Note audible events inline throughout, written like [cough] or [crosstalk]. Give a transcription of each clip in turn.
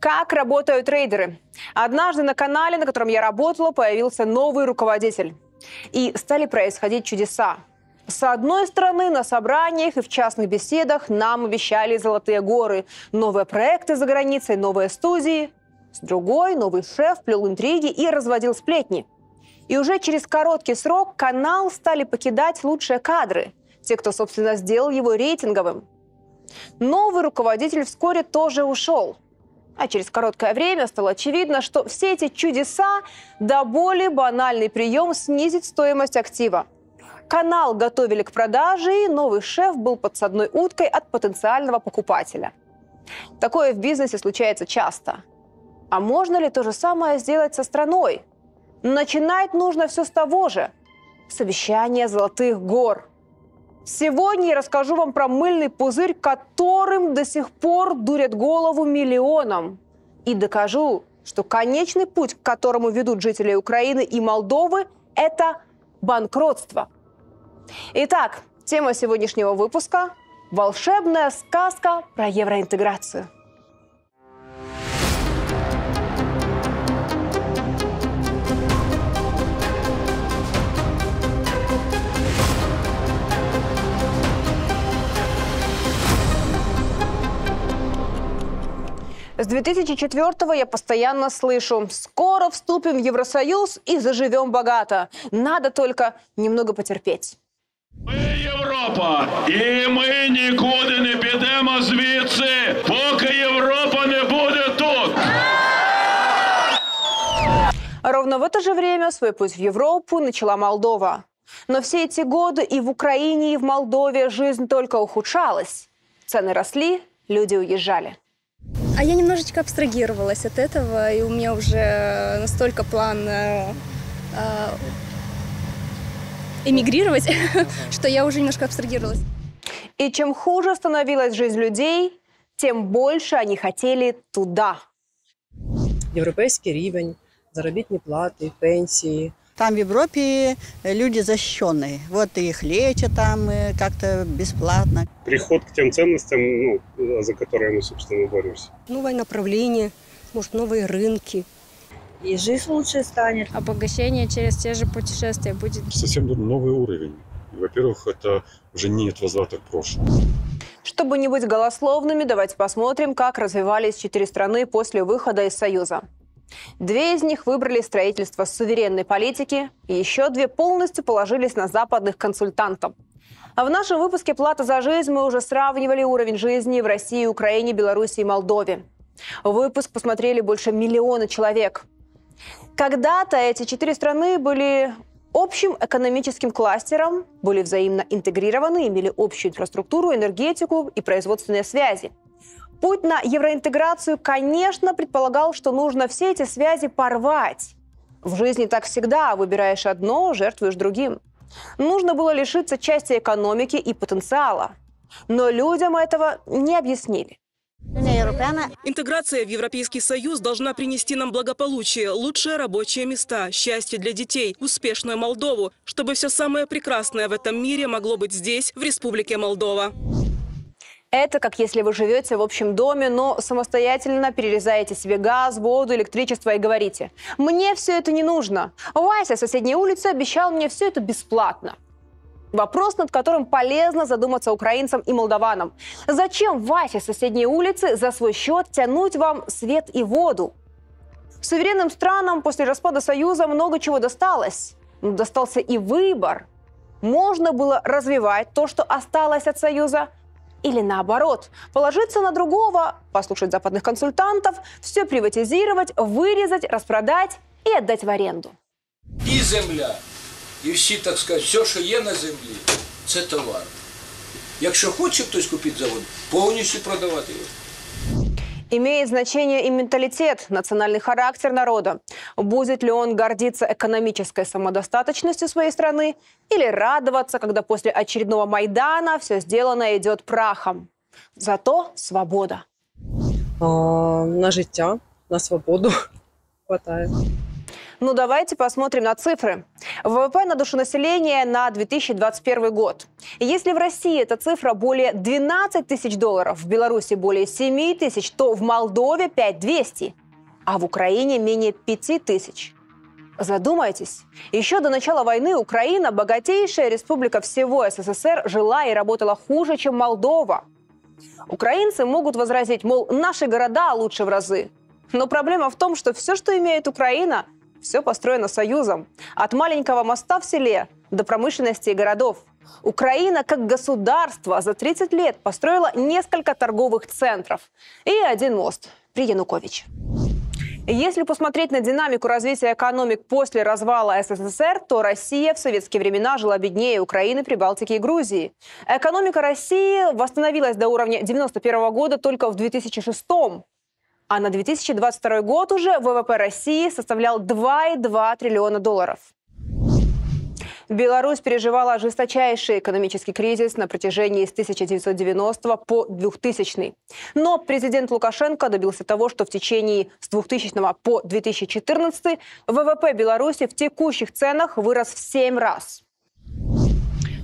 Как работают трейдеры? Однажды на канале, на котором я работала, появился новый руководитель. И стали происходить чудеса. С одной стороны, на собраниях и в частных беседах нам обещали золотые горы, новые проекты за границей, новые студии. С другой, новый шеф плел интриги и разводил сплетни. И уже через короткий срок канал стали покидать лучшие кадры, те, кто, собственно, сделал его рейтинговым. Новый руководитель вскоре тоже ушел – а через короткое время стало очевидно, что все эти чудеса до более банальный прием снизить стоимость актива. Канал готовили к продаже, и новый шеф был подсадной уткой от потенциального покупателя. Такое в бизнесе случается часто. А можно ли то же самое сделать со страной? Начинать нужно все с того же. С обещания золотых гор – Сегодня я расскажу вам про мыльный пузырь, которым до сих пор дурят голову миллионам. И докажу, что конечный путь, к которому ведут жители Украины и Молдовы, это банкротство. Итак, тема сегодняшнего выпуска – волшебная сказка про евроинтеграцию – С 2004 я постоянно слышу «Скоро вступим в Евросоюз и заживем богато. Надо только немного потерпеть». Ми Європа, і ми нікуди не підемо звідси, поки Європа не буде тут. Ровно в это же время свой путь в Европу начала Молдова. Но все эти годы и в Украине, и в Молдове жизнь только ухудшалась. Цены росли, люди уезжали. А я немножечко абстрагировалась от этого, и у меня уже настолько план э, э, эмигрировать, [laughs] что я уже немножко абстрагировалась. И чем хуже становилась жизнь людей, тем больше они хотели туда. Європейський рівень, заробітні плати, пенсії, там в Европе люди защищенные. Вот их лечат там э, как-то бесплатно. приход к тем ценностям, ну, за которые мы, собственно, боремся. новое направление, может, новые рынки. и жизнь лучше станет. Обогащение через те же путешествия будет. совсем новый уровень. Во-первых, это уже нет возврата к прошлому. Чтобы не быть голословными, давайте посмотрим, как развивались четыре страны после выхода из Союза. Две из них выбрали строительство суверенной политики, и еще две полностью положились на западных консультантов. А в нашем выпуске «Плата за жизнь» мы уже сравнивали уровень жизни в России, Украине, Беларуси и Молдове. Выпуск посмотрели больше миллиона человек. Когда-то эти четыре страны были общим экономическим кластером, были взаимно интегрированы, имели общую инфраструктуру, энергетику и производственные связи. Путь на евроинтеграцию, конечно, предполагал, что нужно все эти связи порвать. В жизни так всегда. Выбираешь одно, жертвуешь другим. Нужно было лишиться части экономики и потенциала. Но людям этого не объяснили. Интеграция в Европейский Союз должна принести нам благополучие, лучшие рабочие места, счастье для детей, успешную Молдову, чтобы все самое прекрасное в этом мире могло быть здесь, в Республике Молдова. Это как если вы живете в общем доме, но самостоятельно перерезаете себе газ, воду, электричество и говорите «Мне все это не нужно. Вася с соседней улицы обещал мне все это бесплатно». Вопрос, над которым полезно задуматься украинцам и молдаванам. Зачем Васе с соседней улицы за свой счет тянуть вам свет и воду? Суверенным странам после распада Союза много чего досталось. Но достался и выбор. Можно было развивать то, что осталось от Союза – или наоборот, положиться на другого, послушать западных консультантов, все приватизировать, вырезать, распродать и отдать в аренду. І земля, і всі, так сказати, все, що є на землі, це товар. Якщо хоче хтось купити завод, повністю продавати його. Имеет значение и менталитет, национальный характер народа. Будет ли он гордиться экономической самодостаточностью своей страны или радоваться, когда после очередного Майдана все сделанное идет прахом. Зато свобода. а, на життя, на свободу [laughs] хватає. Ну давайте посмотрим на цифры. ВВП на душу населения на 2021 год. Если в России эта цифра более 12 тысяч долларов, в Беларуси более 7 тысяч, то в Молдове 5200, а в Украине менее 5 тысяч. Задумайтесь. Еще до начала войны Украина, богатейшая республика всего СССР, жила и работала хуже, чем Молдова. Украинцы могут возразить, мол, наши города лучше в разы. Но проблема в том, что все, что имеет Украина, все построено союзом. От маленького моста в селе до промышленности и городов. Украина как государство за 30 лет построила несколько торговых центров и один мост при Януковиче. Если посмотреть на динамику развития экономик после развала СССР, то Россия в советские времена жила беднее Украины, Прибалтики и Грузии. Экономика России восстановилась до уровня 91 года только в 2006 а на 2022 год уже ВВП России составлял 2,2 триллиона долларов. Беларусь переживала жесточайший экономический кризис на протяжении с 1990 по 2000. Но президент Лукашенко добился того, что в течение с 2000 по 2014 ВВП Беларуси в текущих ценах вырос в 7 раз.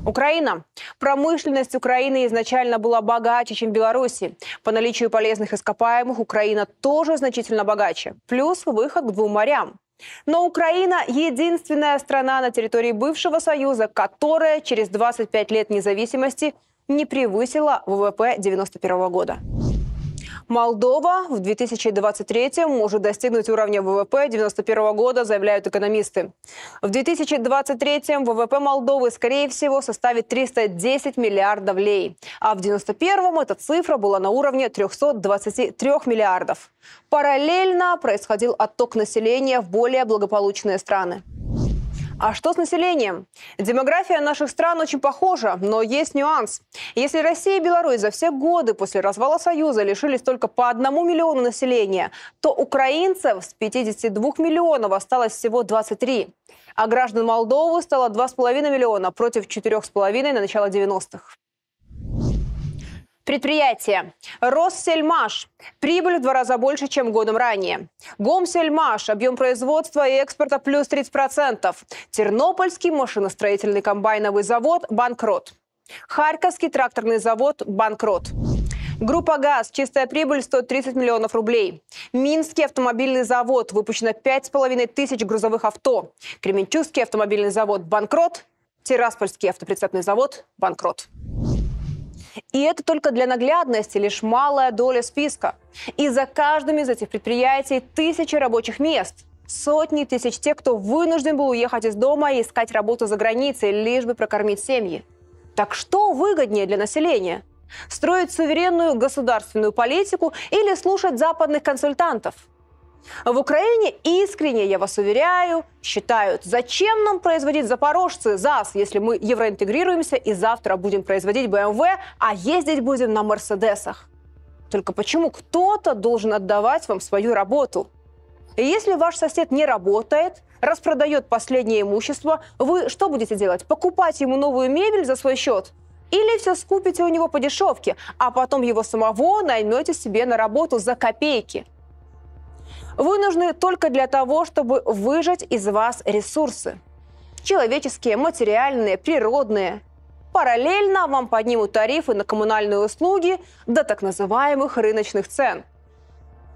Украина. Промышленность Украины изначально была богаче, чем Беларуси. По наличию полезных ископаемых Украина тоже значительно богаче. Плюс выход к двум морям. Но Украина – единственная страна на территории бывшего Союза, которая через 25 лет независимости не превысила ВВП 1991 года. Молдова в 2023 может достигнуть уровня ВВП 1991 года, заявляют экономисты. В 2023 ВВП Молдовы, скорее всего, составит 310 миллиардов лей, а в 1991 эта цифра была на уровне 323 миллиардов. Параллельно происходил отток населения в более благополучные страны. А что с населением? Демография наших стран очень похожа, но есть нюанс. Если Россия и Беларусь за все годы после развала Союза лишились только по одному миллиону населения, то украинцев с 52 миллионов осталось всего 23. А граждан Молдовы стало 2,5 миллиона против 4,5 на начало 90-х. Предприятие. Россельмаш. Прибыль в два раза больше, чем годом ранее. Гомсельмаш. Объем производства и экспорта плюс 30%. Тернопольский машиностроительный комбайновый завод – банкрот. Харьковский тракторный завод – банкрот. Группа «ГАЗ». Чистая прибыль 130 миллионов рублей. Минский автомобильный завод. Выпущено 5,5 тысяч грузовых авто. Кременчугский автомобильный завод – банкрот. Тираспольский автоприцепный завод – банкрот. И это только для наглядности лишь малая доля списка. И за каждым из этих предприятий тысячи рабочих мест. Сотни тысяч тех, кто вынужден был уехать из дома и искать работу за границей, лишь бы прокормить семьи. Так что выгоднее для населения? Строить суверенную государственную политику или слушать западных консультантов – в Украине искренне, я вас уверяю, считают, зачем нам производить запорожцы, ЗАЗ, если мы евроинтегрируемся и завтра будем производить БМВ, а ездить будем на Мерседесах. Только почему кто-то должен отдавать вам свою работу? И если ваш сосед не работает, распродает последнее имущество, вы что будете делать? Покупать ему новую мебель за свой счет? Или все скупите у него по дешевке, а потом его самого наймете себе на работу за копейки – вы нужны только для того, чтобы выжать из вас ресурсы. Человеческие, материальные, природные. Параллельно вам поднимут тарифы на коммунальные услуги до так называемых рыночных цен.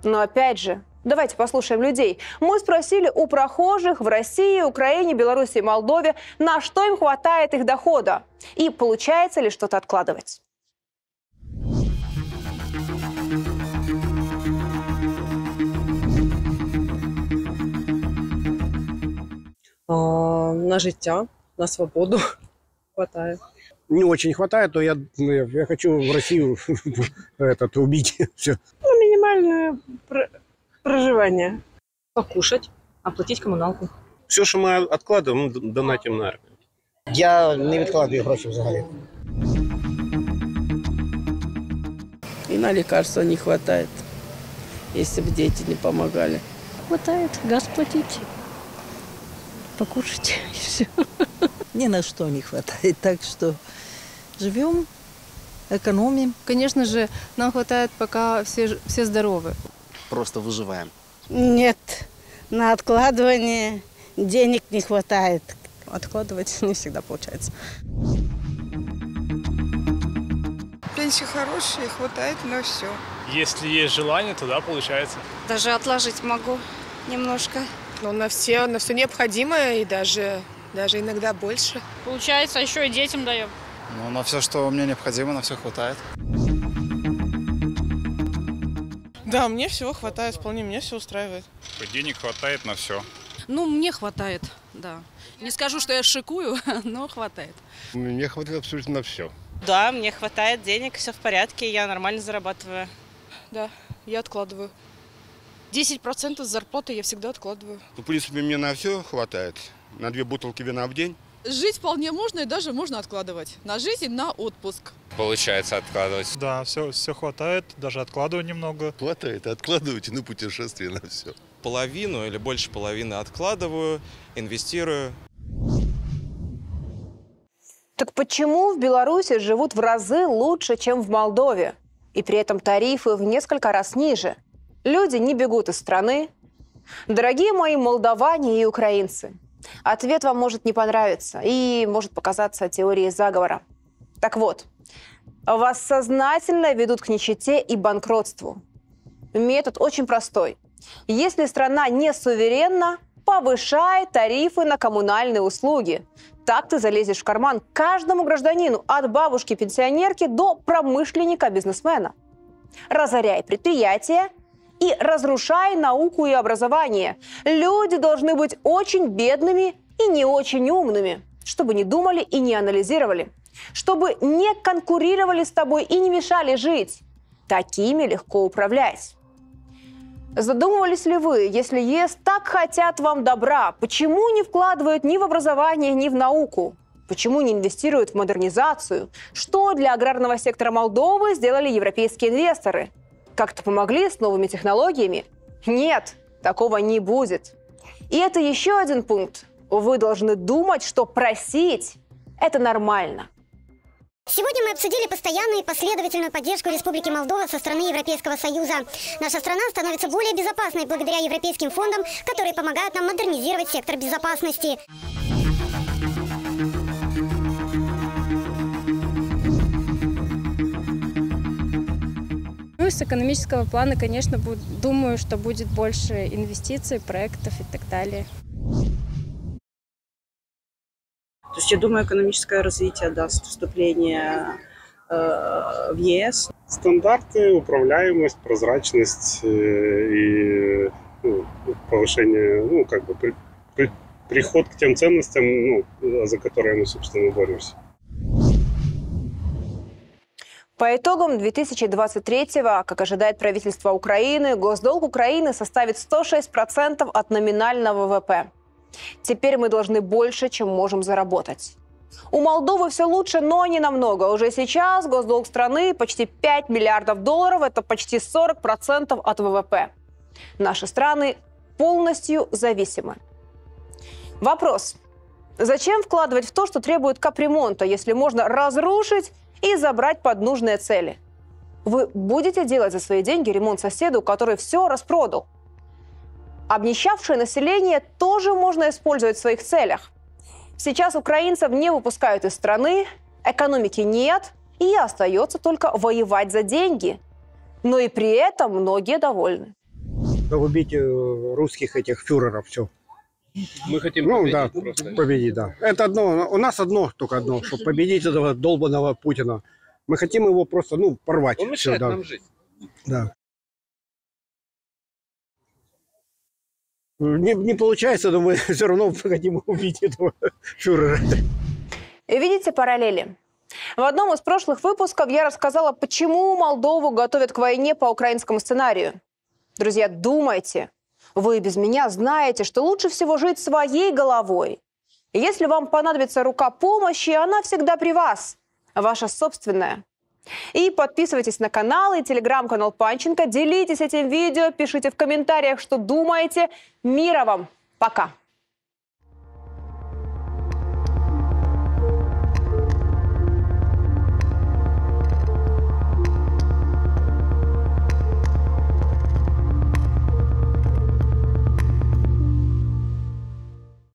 Но опять же, Давайте послушаем людей. Мы спросили у прохожих в России, Украине, Беларуси и Молдове, на что им хватает их дохода и получается ли что-то откладывать. на життя, на свободу [laughs] хватает. Не очень хватает, то я, ну, я хочу в Россию [laughs] этот, убить [laughs] все. Ну, минимальное проживание. Покушать, оплатить коммуналку. Все, що ми відкладаємо, донатимо на армію. Я не відкладаю гроші взагалі. И на лекарства не хватает, если бы дети не помогали. Хватает газ платить покушать [laughs] и все. Ни на что не хватает, так что живем, экономим. Конечно же, нам хватает, пока все, все здоровы. Просто выживаем. Нет, на откладывание Денег не хватает. Откладывать не всегда получается. Пенсии хорошие, хватает на все. Если есть желание, то да, получается. Даже отложить могу немножко. Но на все, на все необходимое и даже, даже иногда больше. Получается, еще и детям даем. Ну, на все, что мне необходимо, на все хватает. Да, мне всего хватает, вполне мне все устраивает. Денег хватает на все. Ну, мне хватает, да. Не скажу, что я шикую, [laughs] но хватает. Мне хватает абсолютно на все. Да, мне хватает денег, все в порядке, я нормально зарабатываю. Да, я откладываю. 10% с зарплаты я всегда откладываю. В принципе, мне на все хватает. На две бутылки вина в день. Жить вполне можно и даже можно откладывать. На жизнь и на отпуск. Получается откладывать. Да, все, все хватает, даже откладываю немного. Хватает, откладывайте на путешествие на все. Половину или больше половины откладываю, инвестирую. Так почему в Беларуси живут в разы лучше, чем в Молдове? И при этом тарифы в несколько раз ниже. Люди не бегут из страны. Дорогие мои молдаване и украинцы, ответ вам может не понравиться и может показаться теорией заговора. Так вот, вас сознательно ведут к нищете и банкротству. Метод очень простой. Если страна не суверенна, повышай тарифы на коммунальные услуги. Так ты залезешь в карман каждому гражданину, от бабушки-пенсионерки до промышленника-бизнесмена. Разоряй предприятия и разрушай науку и образование. Люди должны быть очень бедными и не очень умными, чтобы не думали и не анализировали, чтобы не конкурировали с тобой и не мешали жить. Такими легко управлять. Задумывались ли вы, если ЕС так хотят вам добра, почему не вкладывают ни в образование, ни в науку? Почему не инвестируют в модернизацию? Что для аграрного сектора Молдовы сделали европейские инвесторы? Как-то помогли с новыми технологиями? Нет, такого не будет. И это еще один пункт. Вы должны думать, что просить – это нормально. Сегодня мы обсудили постоянную и последовательную поддержку Республики Молдова со стороны Европейского Союза. Наша страна становится более безопасной благодаря европейским фондам, которые помогают нам модернизировать сектор безопасности. С экономического плана, конечно, буд- думаю, что будет больше инвестиций, проектов и так далее. То есть я думаю, экономическое развитие даст вступление э, в ЕС. Стандарты, управляемость, прозрачность э, и ну, повышение, ну, как бы при- при- приход к тем ценностям, ну, за которые мы, собственно, боремся. По итогам 2023-го, как ожидает правительство Украины, госдолг Украины составит 106% от номинального ВВП. Теперь мы должны больше, чем можем заработать. У Молдовы все лучше, но не намного. Уже сейчас госдолг страны почти 5 миллиардов долларов, это почти 40% от ВВП. Наши страны полностью зависимы. Вопрос. Зачем вкладывать в то, что требует капремонта, если можно разрушить и забрать под нужные цели? Вы будете делать за свои деньги ремонт соседу, который все распродал? Обнищавшее население тоже можно использовать в своих целях. Сейчас украинцев не выпускают из страны, экономики нет, и остается только воевать за деньги. Но и при этом многие довольны. Убить э, русских этих фюреров, все. Мы хотим Ну победить да, просто. победить, да. Это одно, у нас одно, только одно, чтобы победить этого долбанного Путина. Мы хотим его просто, ну, порвать. Он мешает да. нам жить. Да. Не, не получается, но мы [laughs] все равно хотим убить этого фюрера. Видите параллели? В одном из прошлых выпусков я рассказала, почему Молдову готовят к войне по украинскому сценарию. Друзья, думайте. Вы без меня знаете, что лучше всего жить своей головой. Если вам понадобится рука помощи, она всегда при вас. Ваша собственная. И подписывайтесь на канал и телеграм-канал Панченко. Делитесь этим видео, пишите в комментариях, что думаете. Мира вам. Пока.